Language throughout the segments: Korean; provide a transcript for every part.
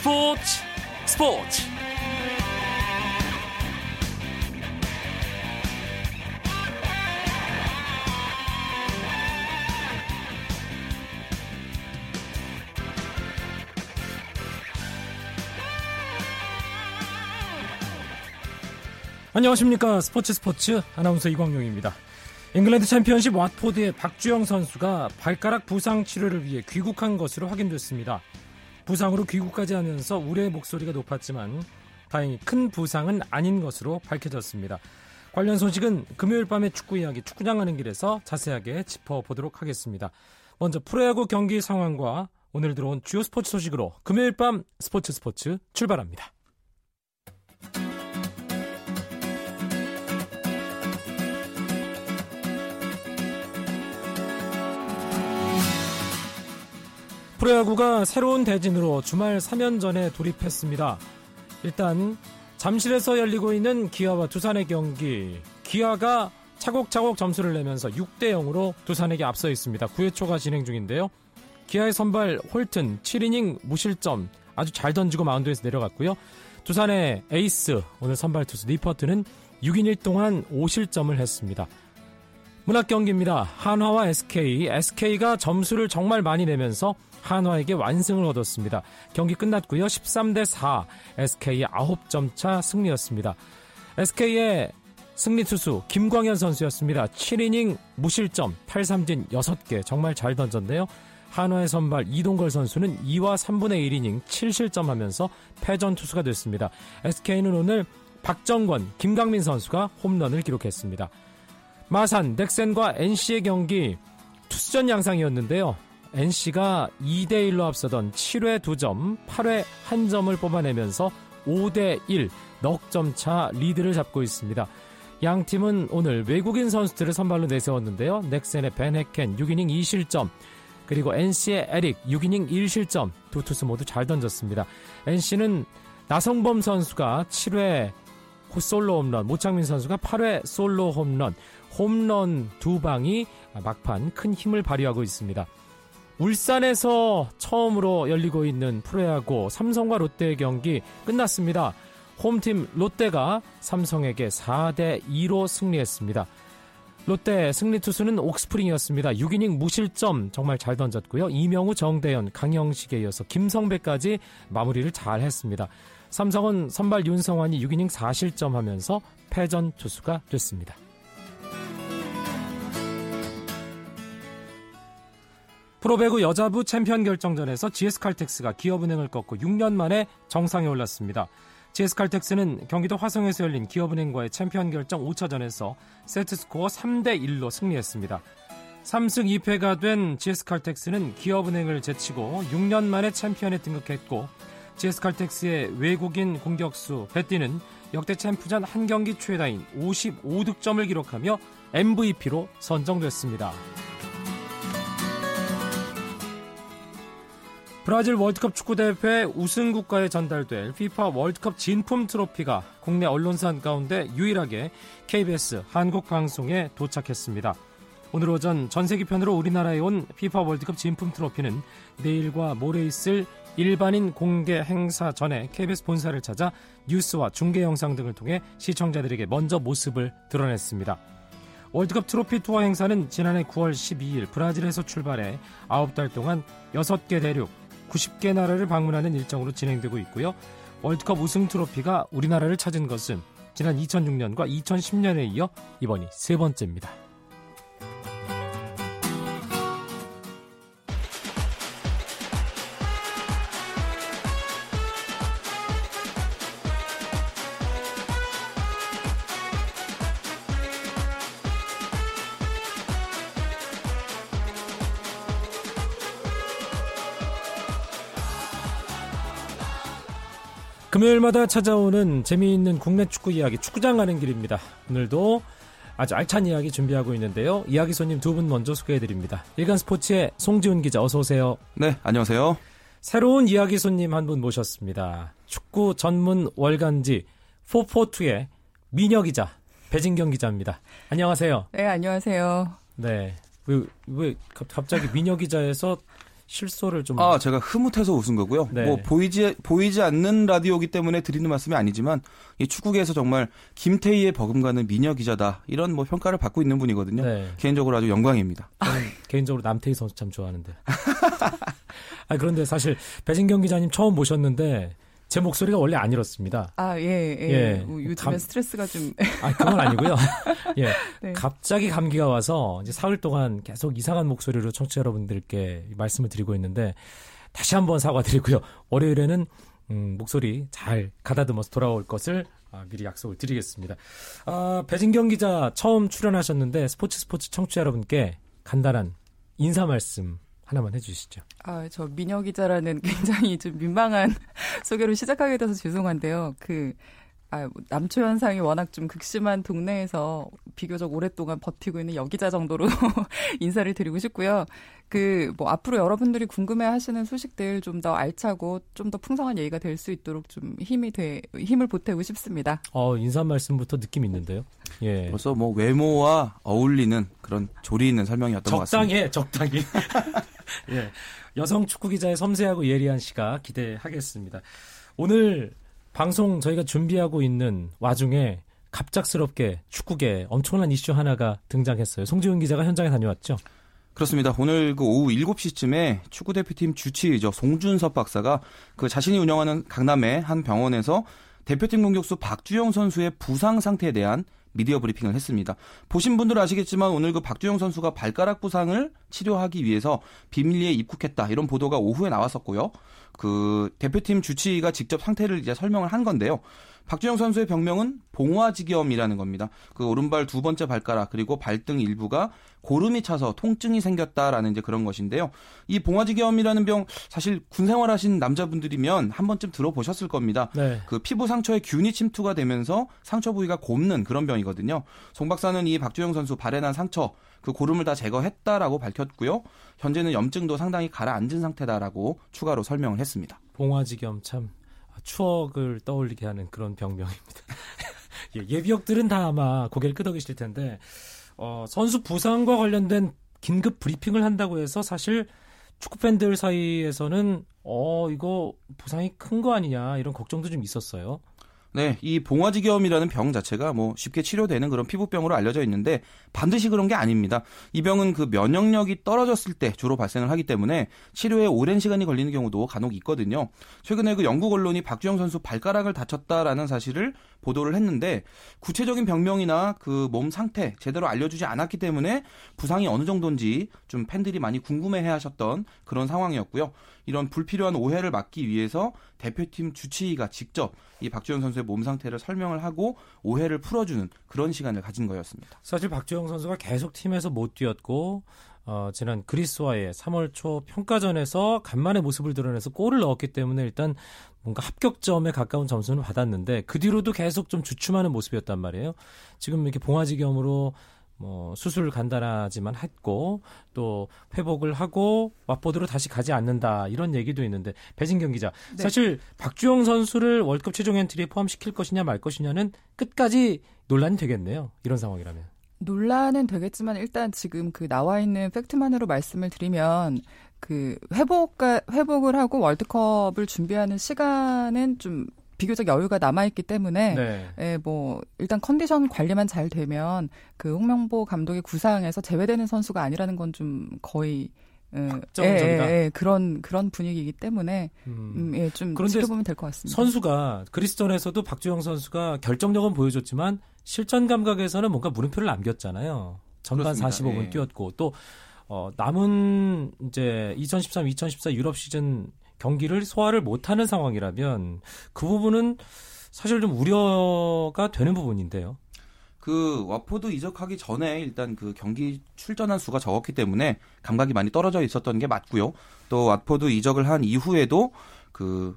스포츠 스포츠 안녕하십니까 스포츠 스포츠 아나운서 이광용입니다. 잉글랜드 챔피언십 왓포드의 박주영 선수가 발가락 부상 치료를 위해 귀국한 것으로 확인됐습니다. 부상으로 귀국까지 하면서 우려의 목소리가 높았지만 다행히 큰 부상은 아닌 것으로 밝혀졌습니다. 관련 소식은 금요일 밤에 축구 이야기 축구장 가는 길에서 자세하게 짚어보도록 하겠습니다. 먼저 프로야구 경기 상황과 오늘 들어온 주요 스포츠 소식으로 금요일 밤 스포츠 스포츠 출발합니다. 프로야구가 새로운 대진으로 주말 3연전에 돌입했습니다. 일단 잠실에서 열리고 있는 기아와 두산의 경기. 기아가 차곡차곡 점수를 내면서 6대 0으로 두산에게 앞서 있습니다. 9회 초가 진행 중인데요. 기아의 선발 홀튼 7이닝 무실점 아주 잘 던지고 마운드에서 내려갔고요. 두산의 에이스 오늘 선발 투수 니퍼트는 6이닝 동안 5실점을 했습니다. 문학 경기입니다. 한화와 SK. SK가 점수를 정말 많이 내면서 한화에게 완승을 얻었습니다. 경기 끝났고요. 13대 4. SK의 9점 차 승리였습니다. SK의 승리 투수 김광현 선수였습니다. 7이닝 무실점 8삼진 6개 정말 잘 던졌네요. 한화의 선발 이동걸 선수는 2와 3분의 1이닝 7실점 하면서 패전 투수가 됐습니다. SK는 오늘 박정권, 김강민 선수가 홈런을 기록했습니다. 마산, 넥센과 NC의 경기 투수전 양상이었는데요. NC가 2대1로 앞서던 7회 2점, 8회 1점을 뽑아내면서 5대1 넉점 차 리드를 잡고 있습니다. 양 팀은 오늘 외국인 선수들을 선발로 내세웠는데요. 넥센의 벤헤켄 6이닝 2실점, 그리고 NC의 에릭 6이닝 1실점 두 투수 모두 잘 던졌습니다. NC는 나성범 선수가 7회 솔로 홈런, 모창민 선수가 8회 솔로 홈런, 홈런 두 방이 막판 큰 힘을 발휘하고 있습니다. 울산에서 처음으로 열리고 있는 프로야구 삼성과 롯데의 경기 끝났습니다. 홈팀 롯데가 삼성에게 4대 2로 승리했습니다. 롯데 승리 투수는 옥스프링이었습니다. 6이닝 무실점 정말 잘 던졌고요. 이명우, 정대현, 강영식에 이어서 김성배까지 마무리를 잘 했습니다. 삼성은 선발 윤성환이 6이닝 4실점 하면서 패전 투수가 됐습니다. 프로배구 여자부 챔피언 결정전에서 GS칼텍스가 기업은행을 꺾고 6년 만에 정상에 올랐습니다. GS칼텍스는 경기도 화성에서 열린 기업은행과의 챔피언 결정 5차전에서 세트스코어 3대 1로 승리했습니다. 3승 2패가 된 GS칼텍스는 기업은행을 제치고 6년 만에 챔피언에 등극했고 GS칼텍스의 외국인 공격수 베띠는 역대 챔프전 한 경기 최다인 55득점을 기록하며 MVP로 선정됐습니다. 브라질 월드컵 축구대회 우승 국가에 전달될 FIFA 월드컵 진품 트로피가 국내 언론사 가운데 유일하게 KBS 한국 방송에 도착했습니다. 오늘 오전 전세기 편으로 우리나라에 온 FIFA 월드컵 진품 트로피는 내일과 모레 있을 일반인 공개 행사 전에 KBS 본사를 찾아 뉴스와 중계 영상 등을 통해 시청자들에게 먼저 모습을 드러냈습니다. 월드컵 트로피 투어 행사는 지난해 9월 12일 브라질에서 출발해 9달 동안 6개 대륙 90개 나라를 방문하는 일정으로 진행되고 있고요. 월드컵 우승 트로피가 우리나라를 찾은 것은 지난 2006년과 2010년에 이어 이번이 세 번째입니다. 금요일마다 찾아오는 재미있는 국내 축구 이야기 축구장 가는 길입니다. 오늘도 아주 알찬 이야기 준비하고 있는데요. 이야기 손님 두 분 먼저 소개해드립니다. 일간 스포츠의 송지훈 기자 어서 오세요. 네, 안녕하세요. 새로운 이야기 손님 한 분 모셨습니다. 축구 전문 월간지 442의 미녀 기자 배진경 기자입니다. 안녕하세요. 네, 안녕하세요. 네. 왜, 왜 갑자기 미녀 기자에서 실소를 좀. 아, 제가 흐뭇해서 웃은 거고요. 네. 뭐 보이지 보이지 않는 라디오기 때문에 드리는 말씀이 아니지만 이 축구계에서 정말 김태희의 버금가는 미녀 기자다 이런 뭐 평가를 받고 있는 분이거든요. 네. 개인적으로 아주 영광입니다. 개인적으로 남태희 선수 참 좋아하는데. 아 그런데 사실 배진경 기자님 처음 모셨는데 제 목소리가 원래 안 이렇습니다. 아, 예, 예. 예. 뭐 요즘에 감... 스트레스가 좀. 아, 그건 아니고요. 예. 네. 갑자기 감기가 와서 이제 사흘 동안 계속 이상한 목소리로 청취자 여러분들께 말씀을 드리고 있는데 다시 한번 사과드리고요. 월요일에는 음, 목소리 잘 가다듬어서 돌아올 것을 아, 미리 약속을 드리겠습니다. 아, 배진경 기자 처음 출연하셨는데 스포츠 스포츠 청취자 여러분께 간단한 인사 말씀 하나만 해주시죠. 아, 저 미녀 기자라는 굉장히 좀 민망한 소개로 시작하게 돼서 죄송한데요. 그 아, 뭐 남초 현상이 워낙 좀 극심한 동네에서 비교적 오랫동안 버티고 있는 여기자 정도로 인사를 드리고 싶고요. 그, 뭐, 앞으로 여러분들이 궁금해 하시는 소식들 좀 더 알차고 좀 더 풍성한 얘기가 될 수 있도록 좀 힘이 돼, 힘을 보태고 싶습니다. 어, 인사 말씀부터 느낌 있는데요. 예. 벌써 뭐 외모와 어울리는 그런 조리 있는 설명이었던 것 같습니다. 적당해, 적당히. 예. 여성 축구 기자의 섬세하고 예리한 시각 기대하겠습니다. 오늘 방송 저희가 준비하고 있는 와중에 갑작스럽게 축구계 엄청난 이슈 하나가 등장했어요. 송지훈 기자가 현장에 다녀왔죠. 그렇습니다. 오늘 그 오후 7시쯤에 축구 대표팀 주치의죠. 송준섭 박사가 그 자신이 운영하는 강남의 한 병원에서 대표팀 공격수 박주영 선수의 부상 상태에 대한 미디어 브리핑을 했습니다. 보신 분들 아시겠지만 오늘 그 박주영 선수가 발가락 부상을 치료하기 위해서 비밀리에 입국했다 이런 보도가 오후에 나왔었고요. 그 대표팀 주치의가 직접 상태를 이제 설명을 한 건데요. 박주영 선수의 병명은 봉화지겸이라는 겁니다. 그 오른발 두 번째 발가락 그리고 발등 일부가 고름이 차서 통증이 생겼다라는 이제 그런 것인데요. 이 봉화지겸이라는 병 사실 군 생활하신 남자분들이면 한 번쯤 들어보셨을 겁니다. 네. 그 피부 상처에 균이 침투가 되면서 상처 부위가 곱는 그런 병이거든요. 송 박사는 이 박주영 선수 발에 난 상처 그 고름을 다 제거했다라고 밝혔고요. 현재는 염증도 상당히 가라앉은 상태다라고 추가로 설명을 했습니다. 봉화지겸 참 추억을 떠올리게 하는 그런 병명입니다. 예, 예비역들은 다 아마 고개를 끄덕이실 텐데 어, 선수 부상과 관련된 긴급 브리핑을 한다고 해서 사실 축구 팬들 사이에서는 어 이거 부상이 큰 거 아니냐 이런 걱정도 좀 있었어요. 네, 이 봉화지겸이라는 병 자체가 뭐 쉽게 치료되는 그런 피부병으로 알려져 있는데 반드시 그런 게 아닙니다. 이 병은 그 면역력이 떨어졌을 때 주로 발생을 하기 때문에 치료에 오랜 시간이 걸리는 경우도 간혹 있거든요. 최근에 그 영국 언론이 박주영 선수 발가락을 다쳤다라는 사실을 보도를 했는데 구체적인 병명이나 그 몸 상태 제대로 알려주지 않았기 때문에 부상이 어느 정도인지 좀 팬들이 많이 궁금해해 하셨던 그런 상황이었고요. 이런 불필요한 오해를 막기 위해서 대표팀 주치의가 직접 이 박주영 선수의 몸 상태를 설명을 하고 오해를 풀어주는 그런 시간을 가진 거였습니다. 사실 박주영 선수가 계속 팀에서 못 뛰었고 어, 지난 그리스와의 3월 초 평가전에서 간만에 모습을 드러내서 골을 넣었기 때문에 일단 뭔가 합격점에 가까운 점수는 받았는데 그 뒤로도 계속 좀 주춤하는 모습이었단 말이에요. 지금 이렇게 봉화지 겸으로 뭐 수술 간단하지만 했고 또 회복을 하고 왓포드로 다시 가지 않는다 이런 얘기도 있는데 배진경 기자 네. 사실 박주영 선수를 월드컵 최종 엔트리에 포함시킬 것이냐 말 것이냐는 끝까지 논란이 되겠네요 이런 상황이라면 논란은 되겠지만 일단 지금 그 나와 있는 팩트만으로 말씀을 드리면 그 회복 회복을 하고 월드컵을 준비하는 시간은 좀 비교적 여유가 남아있기 때문에 네. 예, 뭐 일단 컨디션 관리만 잘 되면 그 홍명보 감독의 구상에서 제외되는 선수가 아니라는 건 좀 거의 예, 예, 예, 그런 그런 분위기이기 때문에 음. 음, 예, 좀 지켜보면 될 것 같습니다. 선수가 그리스전에서도 박주영 선수가 결정력은 보여줬지만 실전 감각에서는 뭔가 물음표를 남겼잖아요. 전반 그렇습니다. 45분 예. 뛰었고 또 어, 남은 이제 2013, 2014 유럽 시즌 경기를 소화를 못하는 상황이라면 그 부분은 사실 좀 우려가 되는 부분인데요. 그 와포드 이적하기 전에 일단 그 경기 출전한 수가 적었기 때문에 감각이 많이 떨어져 있었던 게 맞고요. 또 왓포드 이적을 한 이후에도 그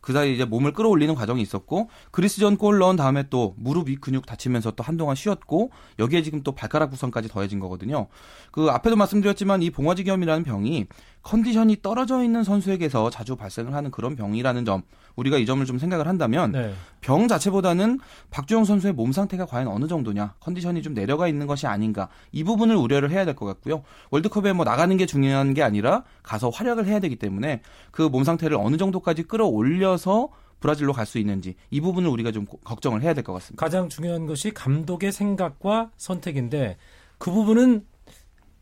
그 사이 이제 몸을 끌어올리는 과정이 있었고 그리스전 골 넣은 다음에 또 무릎 위 근육 다치면서 또 한동안 쉬었고 여기에 지금 또 발가락 부상까지 더해진 거거든요. 그 앞에도 말씀드렸지만 이 봉와직염이라는 병이 컨디션이 떨어져 있는 선수에게서 자주 발생을 하는 그런 병이라는 점 우리가 이 점을 좀 생각을 한다면 네. 병 자체보다는 박주영 선수의 몸 상태가 과연 어느 정도냐 컨디션이 좀 내려가 있는 것이 아닌가 이 부분을 우려를 해야 될 것 같고요 월드컵에 뭐 나가는 게 중요한 게 아니라 가서 활약을 해야 되기 때문에 그 몸 상태를 어느 정도까지 끌어올려 서 브라질로 갈 수 있는지 이 부분을 우리가 좀 걱정을 해야 될 것 같습니다. 가장 중요한 것이 감독의 생각과 선택인데 그 부분은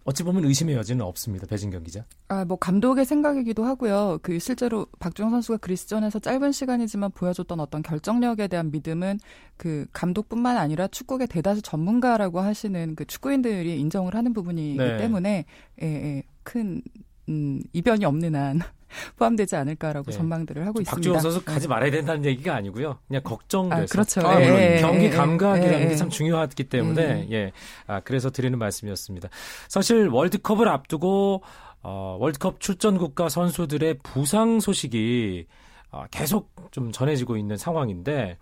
어찌 보면 의심의 여지는 없습니다. 배진경 기자. 아, 뭐 감독의 생각이기도 하고요. 그 실제로 박주영 선수가 그리스전에서 짧은 시간이지만 보여줬던 어떤 결정력에 대한 믿음은 그 감독뿐만 아니라 축구의 대다수 전문가라고 하시는 그 축구인들이 인정을 하는 부분이기 네. 때문에 예, 예, 큰 음, 이변이 없는 한 포함되지 않을까라고 네. 전망들을 하고 있습니다. 박주영 선수 가지 네. 말아야 된다는 얘기가 아니고요. 그냥 걱정돼서. 아, 그렇죠. 아, 예, 경기 예, 감각이라는 예, 게참 중요하기 때문에 예. 아, 그래서 드리는 말씀이었습니다. 사실 월드컵을 앞두고 어, 월드컵 출전 국가 선수들의 부상 소식이 어, 계속 좀 전해지고 있는 상황인데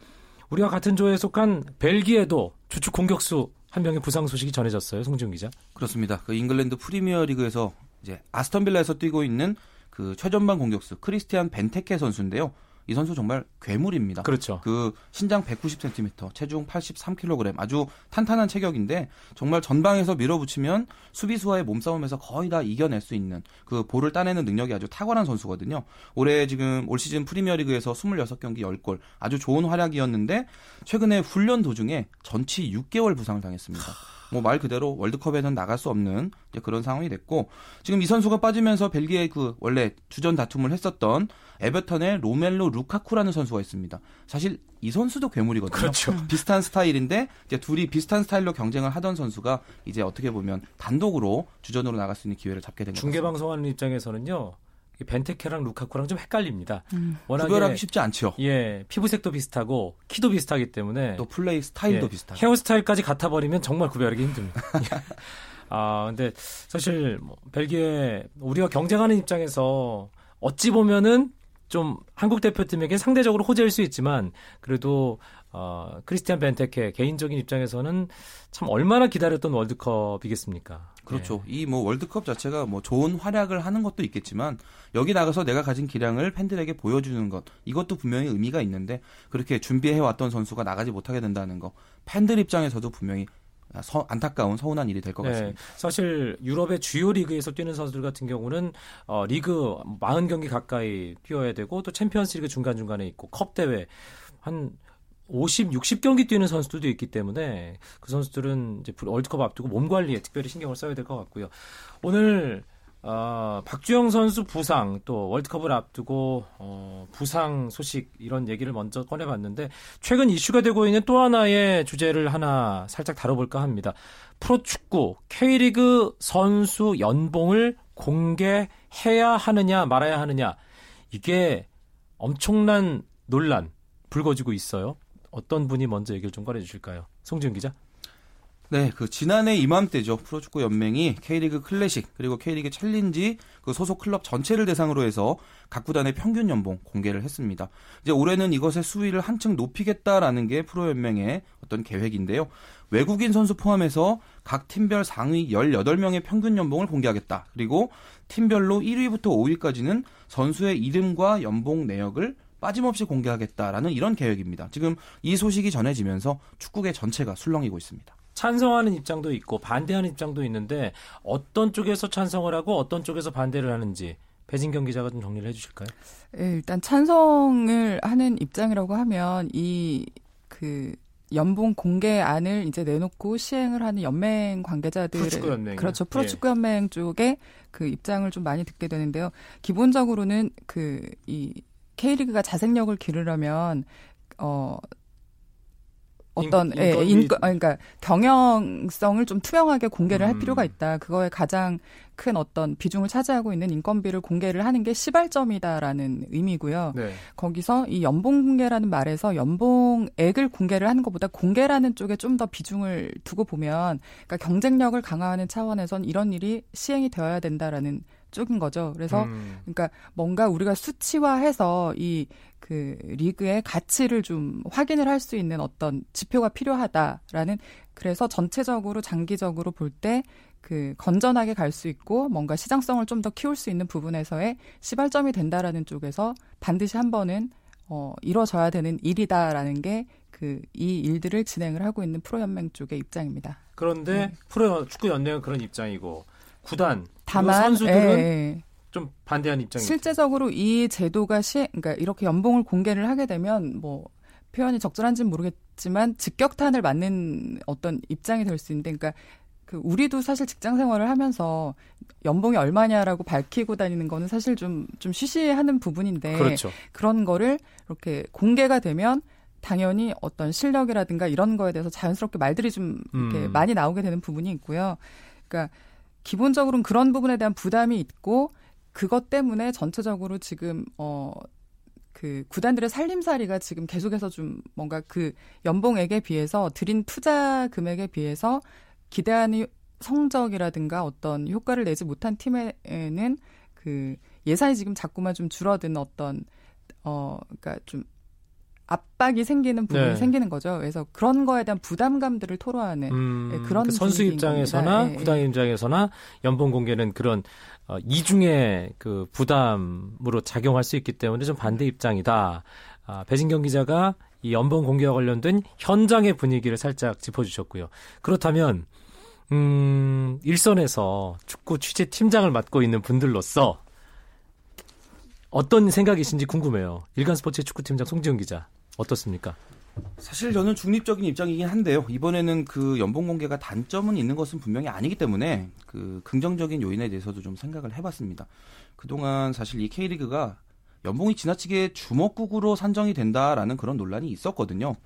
우리가 같은 조에 속한 벨기에도 주축 공격수 한 명의 부상 소식이 전해졌어요. 송지훈 기자. 그렇습니다. 그 잉글랜드 프리미어리그에서 이제 아스턴빌라에서 뛰고 있는 그 최전방 공격수 크리스티안 벤테케 선수인데요. 이 선수 정말 괴물입니다. 그렇죠. 그 신장 190cm, 체중 83kg, 아주 탄탄한 체격인데 정말 전방에서 밀어붙이면 수비수와의 몸싸움에서 거의 다 이겨낼 수 있는 그 볼을 따내는 능력이 아주 탁월한 선수거든요. 올해 지금 올 시즌 프리미어리그에서 26경기 10골 아주 좋은 활약이었는데 최근에 훈련 도중에 전치 6개월 부상을 당했습니다. 뭐 말 그대로 월드컵에는 나갈 수 없는 그런 상황이 됐고 지금 이 선수가 빠지면서 벨기에 그 원래 주전 다툼을 했었던 에버턴의 로멜로 루카쿠라는 선수가 있습니다. 사실 이 선수도 괴물이거든요. 그렇죠. 비슷한 스타일인데 이제 둘이 비슷한 스타일로 경쟁을 하던 선수가 이제 어떻게 보면 단독으로 주전으로 나갈 수 있는 기회를 잡게 된 거죠. 중계 방송하는 입장에서는요. 벤테케랑 루카쿠랑 좀 헷갈립니다. 음. 워낙 구별하기 쉽지 않죠. 예, 피부색도 비슷하고 키도 비슷하기 때문에 또 플레이 스타일도 예, 비슷하고 헤어스타일까지 같아 버리면 정말 구별하기 힘듭니다. 아, 근데 사실 뭐 벨기에 우리가 경쟁하는 입장에서 어찌 보면은 좀 한국 대표팀에게 상대적으로 호재일 수 있지만 그래도 어, 크리스티안 벤테케 개인적인 입장에서는 참 얼마나 기다렸던 월드컵이겠습니까? 그렇죠. 네. 이뭐 월드컵 자체가 뭐 좋은 활약을 하는 것도 있겠지만 여기 나가서 내가 가진 기량을 팬들에게 보여주는 것 이것도 분명히 의미가 있는데 그렇게 준비해 왔던 선수가 나가지 못하게 된다는 거 팬들 입장에서도 분명히 서, 안타까운 서운한 일이 될것 네, 같습니다. 사실 유럽의 주요 리그에서 뛰는 선수들 같은 경우는 어, 리그 40경기 가까이 뛰어야 되고 또 챔피언스리그 중간 중간에 있고 컵 대회 한 50, 60경기 뛰는 선수들도 있기 때문에 그 선수들은 이제 월드컵 앞두고 몸 관리에 특별히 신경을 써야 될 것 같고요. 오늘 어, 박주영 선수 부상 또 월드컵을 앞두고 어, 부상 소식 이런 얘기를 먼저 꺼내봤는데 최근 이슈가 되고 있는 또 하나의 주제를 하나 살짝 다뤄볼까 합니다. 프로축구 K리그 선수 연봉을 공개해야 하느냐 말아야 하느냐 이게 엄청난 논란 불거지고 있어요. 어떤 분이 먼저 얘기를 좀 꺼내 주실까요? 송지훈 기자. 네, 그 지난해 이맘때죠. 프로축구 연맹이 K리그 클래식 그리고 K리그 챌린지 그 소속 클럽 전체를 대상으로 해서 각 구단의 평균 연봉 공개를 했습니다. 이제 올해는 이것의 수위를 한층 높이겠다라는 게 프로 연맹의 어떤 계획인데요. 외국인 선수 포함해서 각 팀별 상위 18명의 평균 연봉을 공개하겠다. 그리고 팀별로 1위부터 5위까지는 선수의 이름과 연봉 내역을 빠짐없이 공개하겠다라는 이런 계획입니다. 지금 이 소식이 전해지면서 축구계 전체가 술렁이고 있습니다. 찬성하는 입장도 있고 반대하는 입장도 있는데 어떤 쪽에서 찬성을 하고 어떤 쪽에서 반대를 하는지 배진경 기자가 좀 정리를 해주실까요? 네, 일단 찬성을 하는 입장이라고 하면 이 그 연봉 공개안을 이제 내놓고 시행을 하는 연맹 관계자들 프로축구 연맹 그렇죠 프로축구 연맹 예. 쪽에 그 입장을 좀 많이 듣게 되는데요. 기본적으로는 그이 K리그가 자생력을 기르려면 어 어떤 인, 예, 인권 그러니까 경영성을 좀 투명하게 공개를 음. 할 필요가 있다. 그거에 가장 큰 어떤 비중을 차지하고 있는 인건비를 공개를 하는 게 시발점이다라는 의미고요. 네. 거기서 이 연봉 공개라는 말에서 연봉액을 공개를 하는 것보다 공개라는 쪽에 좀 더 비중을 두고 보면 그러니까 경쟁력을 강화하는 차원에선 이런 일이 시행이 되어야 된다라는 쪽인 거죠. 그래서 음. 그러니까 뭔가 우리가 수치화해서 이 그 리그의 가치를 좀 확인을 할 수 있는 어떤 지표가 필요하다라는 그래서 전체적으로 장기적으로 볼때 그 건전하게 갈 수 있고 뭔가 시장성을 좀 더 키울 수 있는 부분에서의 시발점이 된다라는 쪽에서 반드시 한 번은 어 이뤄져야 되는 일이다라는 게 그 이 일들을 진행을 하고 있는 프로연맹 쪽의 입장입니다. 그런데 네. 프로 축구 연맹은 그런 입장이고 구단 다만 선수들은 예, 예. 좀 반대한 입장입니다. 실제적으로 이 제도가 시 그러니까 이렇게 연봉을 공개를 하게 되면 뭐 표현이 적절한지는 모르겠지만 직격탄을 맞는 어떤 입장이 될 수 있는데 그러니까 그 우리도 사실 직장 생활을 하면서 연봉이 얼마냐라고 밝히고 다니는 거는 사실 좀좀 쉬쉬하는 부분인데 그렇죠. 그런 거를 이렇게 공개가 되면 당연히 어떤 실력이라든가 이런 거에 대해서 자연스럽게 말들이 좀 이렇게 음. 많이 나오게 되는 부분이 있고요. 그러니까 기본적으로는 그런 부분에 대한 부담이 있고 그것 때문에 전체적으로 지금 어. 그 구단들의 살림살이가 지금 계속해서 좀 뭔가 그 연봉액에 비해서 들인 투자 금액에 비해서 기대하는 성적이라든가 어떤 효과를 내지 못한 팀에는 그 예산이 지금 자꾸만 좀 줄어든 어떤 어 그러니까 좀 압박이 생기는 부분이 네. 생기는 거죠. 그래서 그런 거에 대한 부담감들을 토로하는 음, 네, 그런 그 선수 입장에서나 네, 구단 입장에서나 연봉 공개는 그런 어, 이중의 그 부담으로 작용할 수 있기 때문에 좀 반대 입장이다. 아, 배진경 기자가 이 연봉 공개와 관련된 현장의 분위기를 살짝 짚어주셨고요. 그렇다면 음, 일선에서 축구 취재 팀장을 맡고 있는 분들로서 어떤 생각이신지 궁금해요. 일간 스포츠 축구팀장 송지훈 기자 어떻습니까? 사실 저는 중립적인 입장이긴 한데요. 이번에는 그 연봉 공개가 단점은 있는 것은 분명히 아니기 때문에 그 긍정적인 요인에 대해서도 좀 생각을 해봤습니다. 그동안 사실 이 K리그가 연봉이 지나치게 주먹국으로 산정이 된다라는 그런 논란이 있었거든요.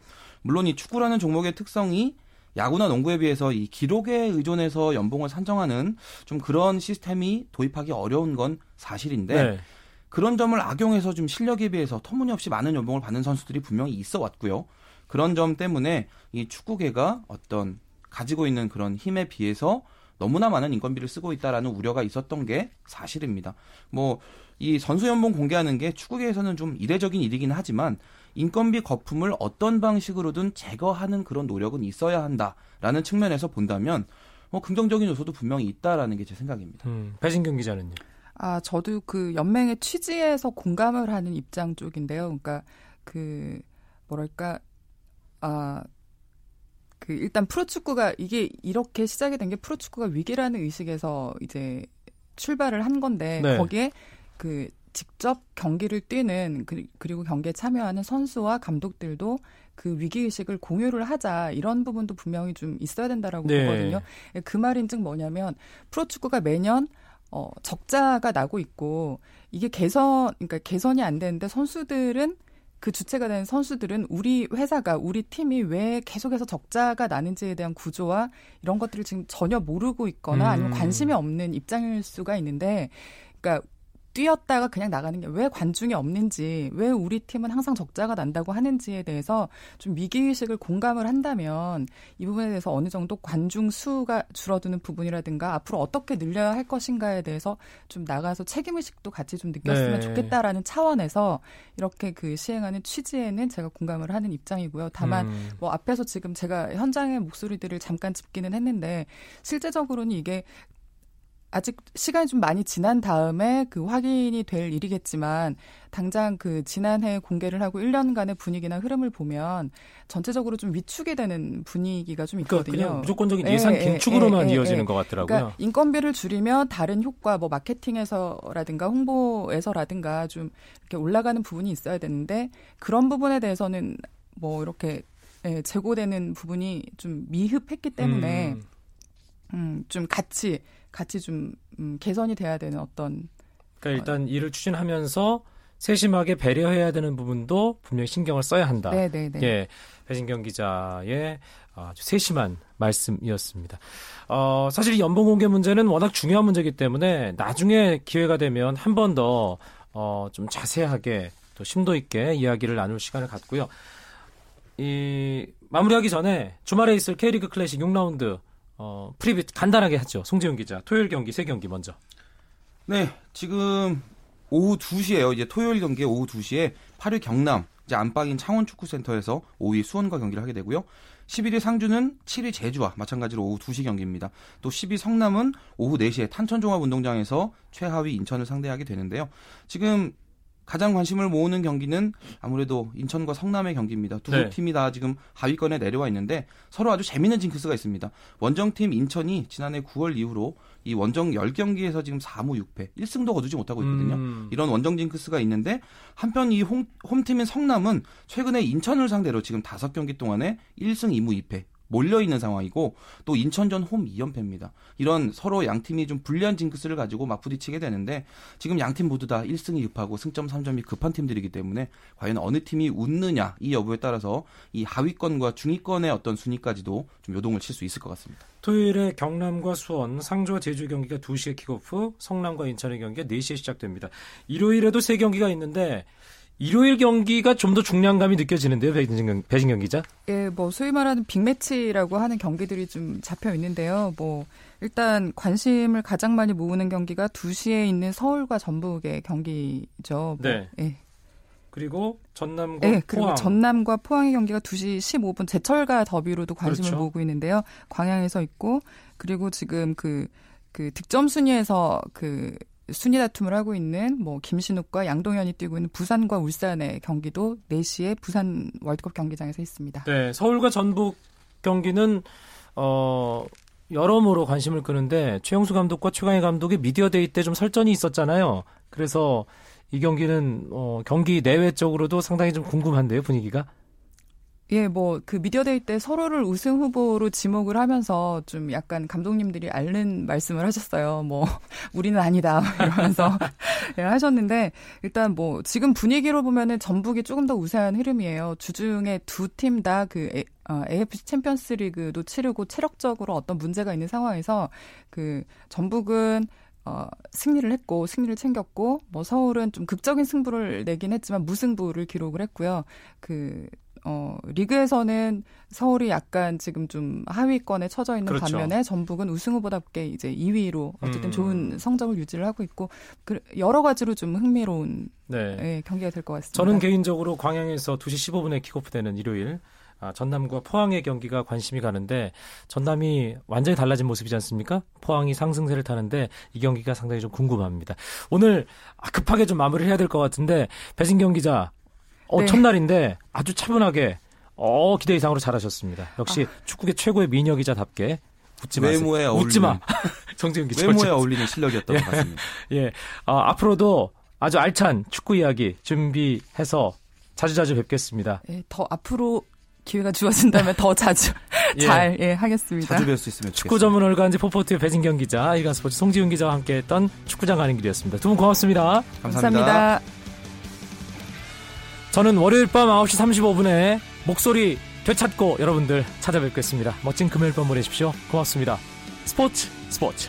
물론 이 축구라는 종목의 특성이 야구나 농구에 비해서 이 기록에 의존해서 연봉을 산정하는 좀 그런 시스템이 도입하기 어려운 건 사실인데 네. 그런 점을 악용해서 좀 실력에 비해서 터무니없이 많은 연봉을 받는 선수들이 분명히 있어 왔고요. 그런 점 때문에 이 축구계가 어떤 가지고 있는 그런 힘에 비해서 너무나 많은 인건비를 쓰고 있다라는 우려가 있었던 게 사실입니다. 뭐 이 선수 연봉 공개하는 게 축구계에서는 좀 이례적인 일이긴 하지만 인건비 거품을 어떤 방식으로든 제거하는 그런 노력은 있어야 한다라는 측면에서 본다면 뭐 긍정적인 요소도 분명히 있다라는 게 제 생각입니다. 음, 배진경 기자는요. 아, 저도 그 연맹의 취지에서 공감을 하는 입장 쪽인데요. 그러니까 그 뭐랄까 아, 그 일단 프로축구가 이게 이렇게 시작이 된 게 프로축구가 위기라는 의식에서 이제 출발을 한 건데 네. 거기에 그 직접 경기를 뛰는 그, 그리고 경기에 참여하는 선수와 감독들도 그 위기 의식을 공유를 하자 이런 부분도 분명히 좀 있어야 된다라고 네. 보거든요. 그 말인즉 뭐냐면 프로축구가 매년 어, 적자가 나고 있고 이게 개선 그러니까 개선이 안 되는데 선수들은 그 주체가 된 선수들은 우리 회사가 우리 팀이 왜 계속해서 적자가 나는지에 대한 구조와 이런 것들을 지금 전혀 모르고 있거나 아니면 음. 관심이 없는 입장일 수가 있는데 그러니까 뛰었다가 그냥 나가는 게 왜 관중이 없는지, 왜 우리 팀은 항상 적자가 난다고 하는지에 대해서 좀 위기의식을 공감을 한다면 이 부분에 대해서 어느 정도 관중 수가 줄어드는 부분이라든가 앞으로 어떻게 늘려야 할 것인가에 대해서 좀 나가서 책임의식도 같이 좀 느꼈으면 네. 좋겠다라는 차원에서 이렇게 그 시행하는 취지에는 제가 공감을 하는 입장이고요. 다만 음. 뭐 앞에서 지금 제가 현장의 목소리들을 잠깐 짚기는 했는데 실제적으로는 이게 아직 시간이 좀 많이 지난 다음에 그 확인이 될 일이겠지만 당장 그 지난해 공개를 하고 1년간의 분위기나 흐름을 보면 전체적으로 좀 위축이 되는 분위기가 좀 그러니까 있거든요. 그러니까 무조건적인 예, 예산 예, 긴축으로만 예, 예, 이어지는 것 같더라고요. 그러니까 인건비를 줄이면 다른 효과 뭐 마케팅에서라든가 홍보에서라든가 좀 이렇게 올라가는 부분이 있어야 되는데 그런 부분에 대해서는 뭐 이렇게 예, 재고되는 부분이 좀 미흡했기 때문에 음. 음, 좀 같이 같이 좀 음, 개선이 돼야 되는 어떤 그러니까 일단 어, 일을 추진하면서 세심하게 배려해야 되는 부분도 분명히 신경을 써야 한다. 네, 네, 네. 예, 배진경 기자의 아주 세심한 말씀이었습니다. 어, 사실 이 연봉 공개 문제는 워낙 중요한 문제이기 때문에 나중에 기회가 되면 한 번 더 어, 좀 자세하게 또 심도 있게 이야기를 나눌 시간을 갖고요. 이 마무리하기 전에 주말에 있을 K리그 클래식 6라운드 어, 프리뷰 간단하게 하죠. 송지훈 기자. 토요일 경기 세 경기 먼저. 네, 지금 오후 2시에요. 이제 토요일 경기 오후 2시에 8위 경남, 이제 안방인 창원 축구센터에서 5위 수원과 경기를 하게 되고요. 11위 상주는 7위 제주와 마찬가지로 오후 2시 경기입니다. 또 10위 성남은 오후 4시에 탄천종합운동장에서 최하위 인천을 상대하게 되는데요. 지금 가장 관심을 모으는 경기는 아무래도 인천과 성남의 경기입니다. 두 네. 팀이 다 지금 하위권에 내려와 있는데 서로 아주 재밌는 징크스가 있습니다. 원정팀 인천이 지난해 9월 이후로 이 원정 10경기에서 지금 4무 6패, 1승도 거두지 못하고 있거든요. 음. 이런 원정 징크스가 있는데 한편 이 홈, 홈팀인 성남은 최근에 인천을 상대로 지금 5경기 동안에 1승 2무 2패, 몰려 있는 상황이고 또 인천전 홈 2연패입니다. 이런 서로 양 팀이 좀 불리한 징크스를 가지고 맞부딪히게 되는데 지금 양 팀 모두 다 1승이 급하고 승점 3점이 급한 팀들이기 때문에 과연 어느 팀이 웃느냐 이 여부에 따라서 이 하위권과 중위권의 어떤 순위까지도 좀 요동을 칠 수 있을 것 같습니다. 토요일에 경남과 수원, 상주와 제주 경기가 2시에 킥오프, 성남과 인천의 경기가 4시에 시작됩니다. 일요일에도 3경기가 있는데 일요일 경기가 좀 더 중량감이 느껴지는데요, 배진경, 배진경 기자? 예, 뭐 소위 말하는 빅매치라고 하는 경기들이 좀 잡혀 있는데요. 뭐 일단 관심을 가장 많이 모으는 경기가 2시에 있는 서울과 전북의 경기죠. 뭐, 네. 예. 그리고 전남과 네, 그리고 전남과 포항의 경기가 2시 15분 제철가 더비로도 관심을 그렇죠. 모으고 있는데요. 광양에서 있고 그리고 지금 그그 그 득점 순위에서 그 순위 다툼을 하고 있는 뭐 김신욱과 양동현이 뛰고 있는 부산과 울산의 경기도 4시에 부산 월드컵 경기장에서 있습니다. 네, 서울과 전북 경기는 어 여러모로 관심을 끄는데 최용수 감독과 최강희 감독의 미디어 데이 때 좀 설전이 있었잖아요. 그래서 이 경기는 어 경기 내외적으로도 상당히 좀 궁금한데요, 분위기가. 예, 뭐, 그 미디어데이 때 서로를 우승 후보로 지목을 하면서 좀 약간 감독님들이 앓는 말씀을 하셨어요. 뭐, 우리는 아니다. 이러면서 예, 하셨는데, 일단 뭐, 지금 분위기로 보면은 전북이 조금 더 우세한 흐름이에요. 주중에 두 팀 다그 어, AFC 챔피언스 리그도 치르고 체력적으로 어떤 문제가 있는 상황에서 그 전북은 어, 승리를 했고 승리를 챙겼고 뭐 서울은 좀 극적인 승부를 내긴 했지만 무승부를 기록을 했고요. 그 어, 리그에서는 서울이 약간 지금 좀 하위권에 처져 있는 그렇죠. 반면에 전북은 우승 후보답게 이제 2위로 어쨌든 음. 좋은 성적을 유지를 하고 있고 그 여러 가지로 좀 흥미로운 네. 예, 경기가 될 것 같습니다. 저는 개인적으로 광양에서 2시 15분에 킥오프되는 일요일 아, 전남과 포항의 경기가 관심이 가는데 전남이 완전히 달라진 모습이지 않습니까? 포항이 상승세를 타는데 이 경기가 상당히 좀 궁금합니다. 오늘 급하게 좀 마무리를 해야 될 것 같은데 배진경 기자 어, 네. 첫날인데 아주 차분하게 어, 기대 이상으로 잘하셨습니다. 역시 아. 축구계 최고의 미녀 기자답게 웃지 마세요. 외모에 어울리는 웃지 마. 정재훈 기자. 외모에 어울리는 실력이었던 예. 것 같습니다. 예. 어, 앞으로도 아주 알찬 축구 이야기 준비해서 자주자주 뵙겠습니다. 예, 더 앞으로 기회가 주어진다면 더 자주 예. 잘 예, 하겠습니다. 자주 뵐 수 있으면 좋겠습니다. 축구 전문 월간지 포포트의 배진경 기자, 일간 스포츠 송지훈 기자와 함께했던 축구장 가는 길이었습니다. 두 분 고맙습니다. 감사합니다. 감사합니다. 저는 월요일 밤 9시 35분에 목소리 되찾고 여러분들 찾아뵙겠습니다. 멋진 금요일 밤 보내십시오. 고맙습니다. 스포츠 스포츠